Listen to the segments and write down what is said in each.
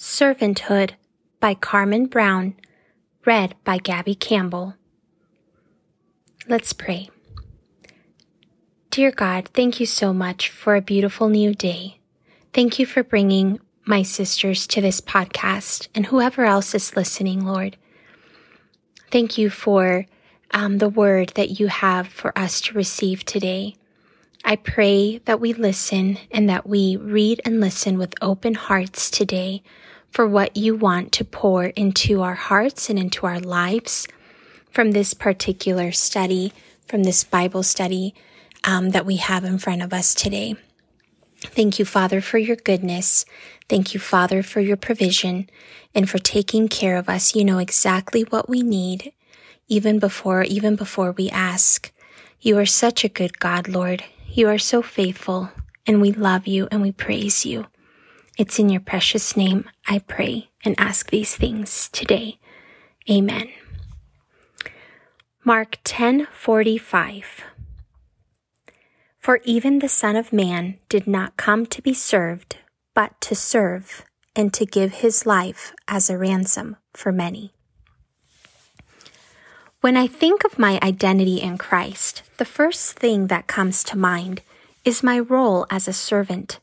Servanthood by Carmen Brown, read by Gabby Campbell. Let's pray. Dear God, thank you so much for a beautiful new day. Thank you for bringing my sisters to this podcast and whoever else is listening, Lord. Thank you for um, the word that you have for us to receive today. I pray that we listen and that we read and listen with open hearts today for what you want to pour into our hearts and into our lives from this particular study, from this Bible study um, that we have in front of us today. Thank you, Father, for your goodness. Thank you, Father, for your provision and for taking care of us. You know exactly what we need even before, even before we ask. You are such a good God, Lord. You are so faithful and we love you and we praise you. It's in your precious name I pray and ask these things today. Amen. Mark 10:45 For even the son of man did not come to be served but to serve and to give his life as a ransom for many. When I think of my identity in Christ, the first thing that comes to mind is my role as a servant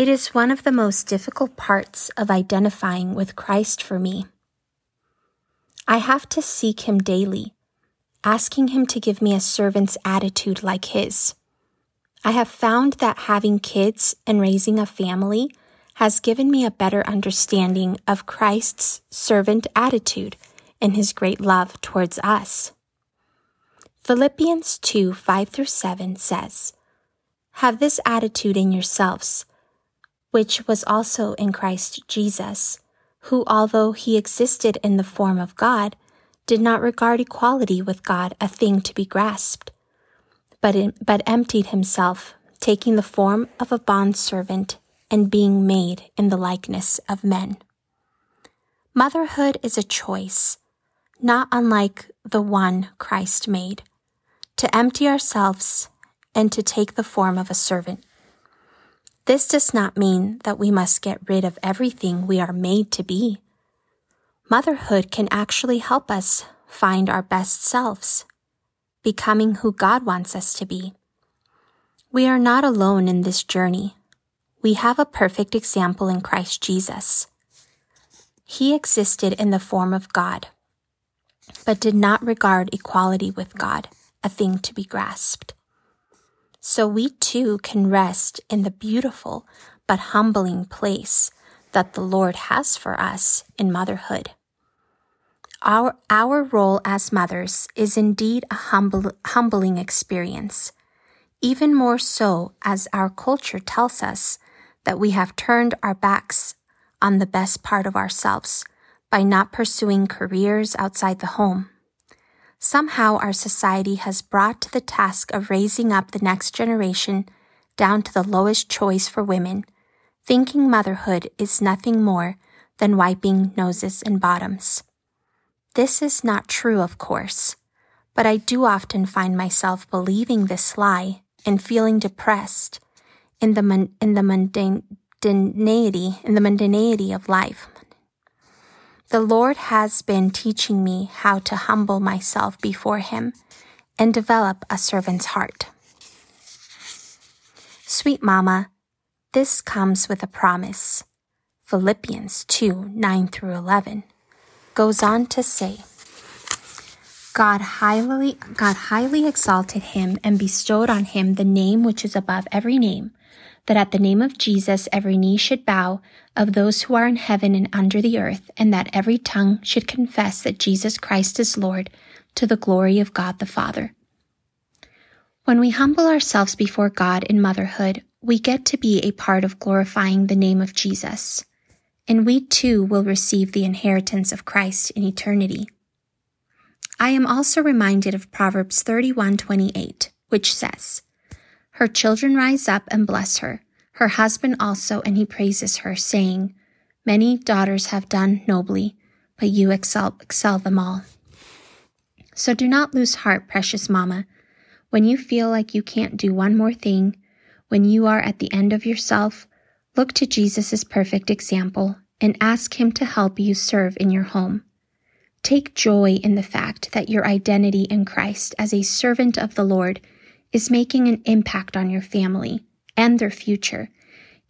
it is one of the most difficult parts of identifying with Christ for me. I have to seek Him daily, asking Him to give me a servant's attitude like His. I have found that having kids and raising a family has given me a better understanding of Christ's servant attitude and His great love towards us. Philippians 2 5 through 7 says, Have this attitude in yourselves which was also in Christ Jesus, who, although he existed in the form of God, did not regard equality with God a thing to be grasped, but, in, but emptied himself, taking the form of a bondservant and being made in the likeness of men. Motherhood is a choice, not unlike the one Christ made, to empty ourselves and to take the form of a servant. This does not mean that we must get rid of everything we are made to be. Motherhood can actually help us find our best selves, becoming who God wants us to be. We are not alone in this journey. We have a perfect example in Christ Jesus. He existed in the form of God, but did not regard equality with God a thing to be grasped so we too can rest in the beautiful but humbling place that the Lord has for us in motherhood. Our, our role as mothers is indeed a humble, humbling experience, even more so as our culture tells us that we have turned our backs on the best part of ourselves by not pursuing careers outside the home. Somehow our society has brought to the task of raising up the next generation down to the lowest choice for women, thinking motherhood is nothing more than wiping noses and bottoms. This is not true, of course, but I do often find myself believing this lie and feeling depressed in the, in the mundanity, in the mundanity of life. The Lord has been teaching me how to humble myself before Him and develop a servant's heart. Sweet Mama, this comes with a promise. Philippians 2 9 through 11 goes on to say, God highly, God highly exalted him and bestowed on him the name which is above every name that at the name of Jesus every knee should bow of those who are in heaven and under the earth, and that every tongue should confess that Jesus Christ is Lord to the glory of God the Father. When we humble ourselves before God in motherhood, we get to be a part of glorifying the name of Jesus, and we too will receive the inheritance of Christ in eternity. I am also reminded of Proverbs 31:28, which says, her children rise up and bless her, her husband also, and he praises her, saying, Many daughters have done nobly, but you excel, excel them all. So do not lose heart, precious Mama. When you feel like you can't do one more thing, when you are at the end of yourself, Look to Jesus' perfect example and ask Him to help you serve in your home. Take joy in the fact that your identity in Christ as a servant of the Lord is making an impact on your family and their future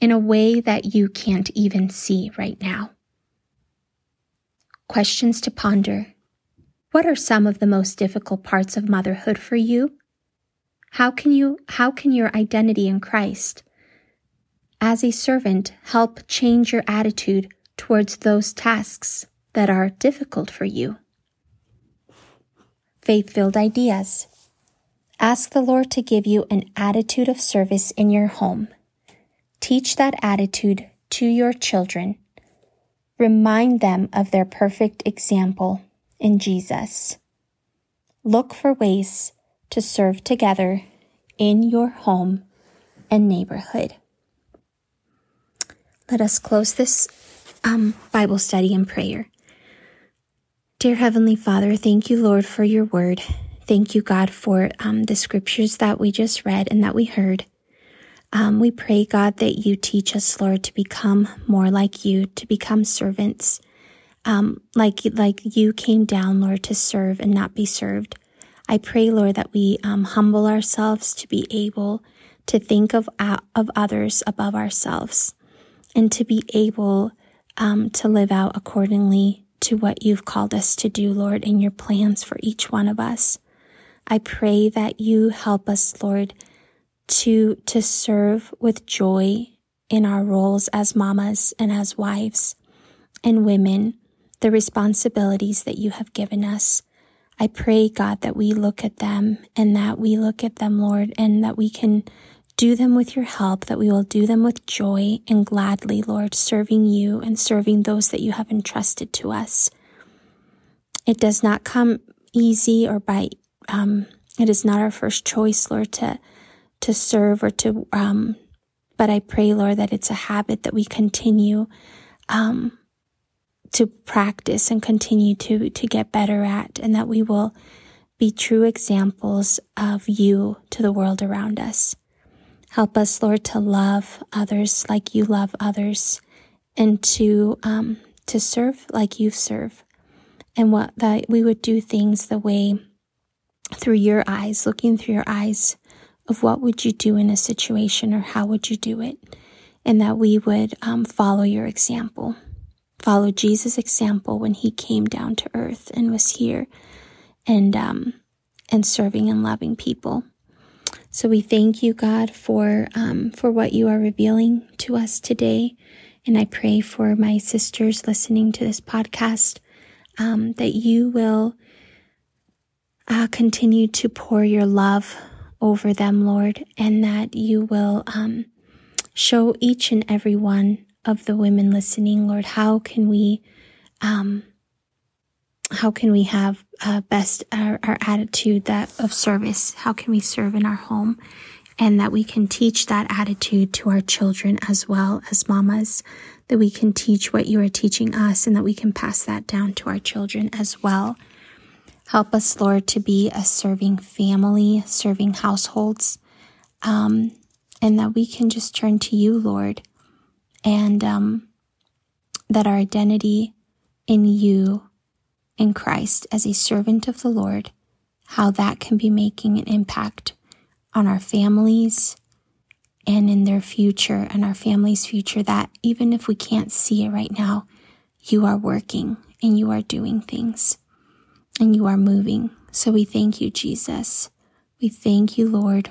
in a way that you can't even see right now. Questions to ponder. What are some of the most difficult parts of motherhood for you? How can you, how can your identity in Christ as a servant help change your attitude towards those tasks that are difficult for you? Faith filled ideas. Ask the Lord to give you an attitude of service in your home. Teach that attitude to your children. Remind them of their perfect example in Jesus. Look for ways to serve together in your home and neighborhood. Let us close this um, Bible study in prayer. Dear Heavenly Father, thank you, Lord, for your word. Thank you, God, for um, the scriptures that we just read and that we heard. Um, we pray, God, that you teach us, Lord, to become more like you, to become servants, um, like like you came down, Lord, to serve and not be served. I pray, Lord, that we um, humble ourselves to be able to think of uh, of others above ourselves, and to be able um, to live out accordingly to what you've called us to do, Lord, in your plans for each one of us. I pray that you help us, Lord, to, to serve with joy in our roles as mamas and as wives and women, the responsibilities that you have given us. I pray, God, that we look at them and that we look at them, Lord, and that we can do them with your help, that we will do them with joy and gladly, Lord, serving you and serving those that you have entrusted to us. It does not come easy or by um, it is not our first choice, Lord, to to serve or to. Um, but I pray, Lord, that it's a habit that we continue um, to practice and continue to to get better at, and that we will be true examples of you to the world around us. Help us, Lord, to love others like you love others, and to um, to serve like you serve, and what that we would do things the way through your eyes, looking through your eyes of what would you do in a situation or how would you do it, and that we would um, follow your example, follow Jesus' example when he came down to earth and was here, and um, and serving and loving people. So we thank you, God, for um, for what you are revealing to us today, and I pray for my sisters listening to this podcast um, that you will uh, continue to pour your love over them, Lord, and that you will um, show each and every one of the women listening, Lord, how can we, um, how can we have uh, best our, our attitude that of service? How can we serve in our home? And that we can teach that attitude to our children as well as mamas, that we can teach what you are teaching us and that we can pass that down to our children as well. Help us, Lord, to be a serving family, serving households, um, and that we can just turn to you, Lord, and um, that our identity in you, in Christ, as a servant of the Lord, how that can be making an impact on our families and in their future and our family's future. That even if we can't see it right now, you are working and you are doing things and you are moving. So we thank you, Jesus. We thank you, Lord,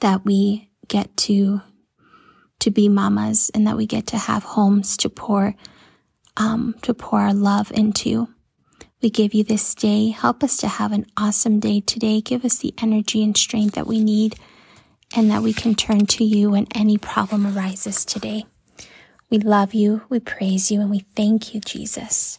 that we get to to be mamas and that we get to have homes to pour um, to pour our love into. We give you this day. Help us to have an awesome day today. Give us the energy and strength that we need and that we can turn to you when any problem arises today. We love you, we praise you, and we thank you, Jesus.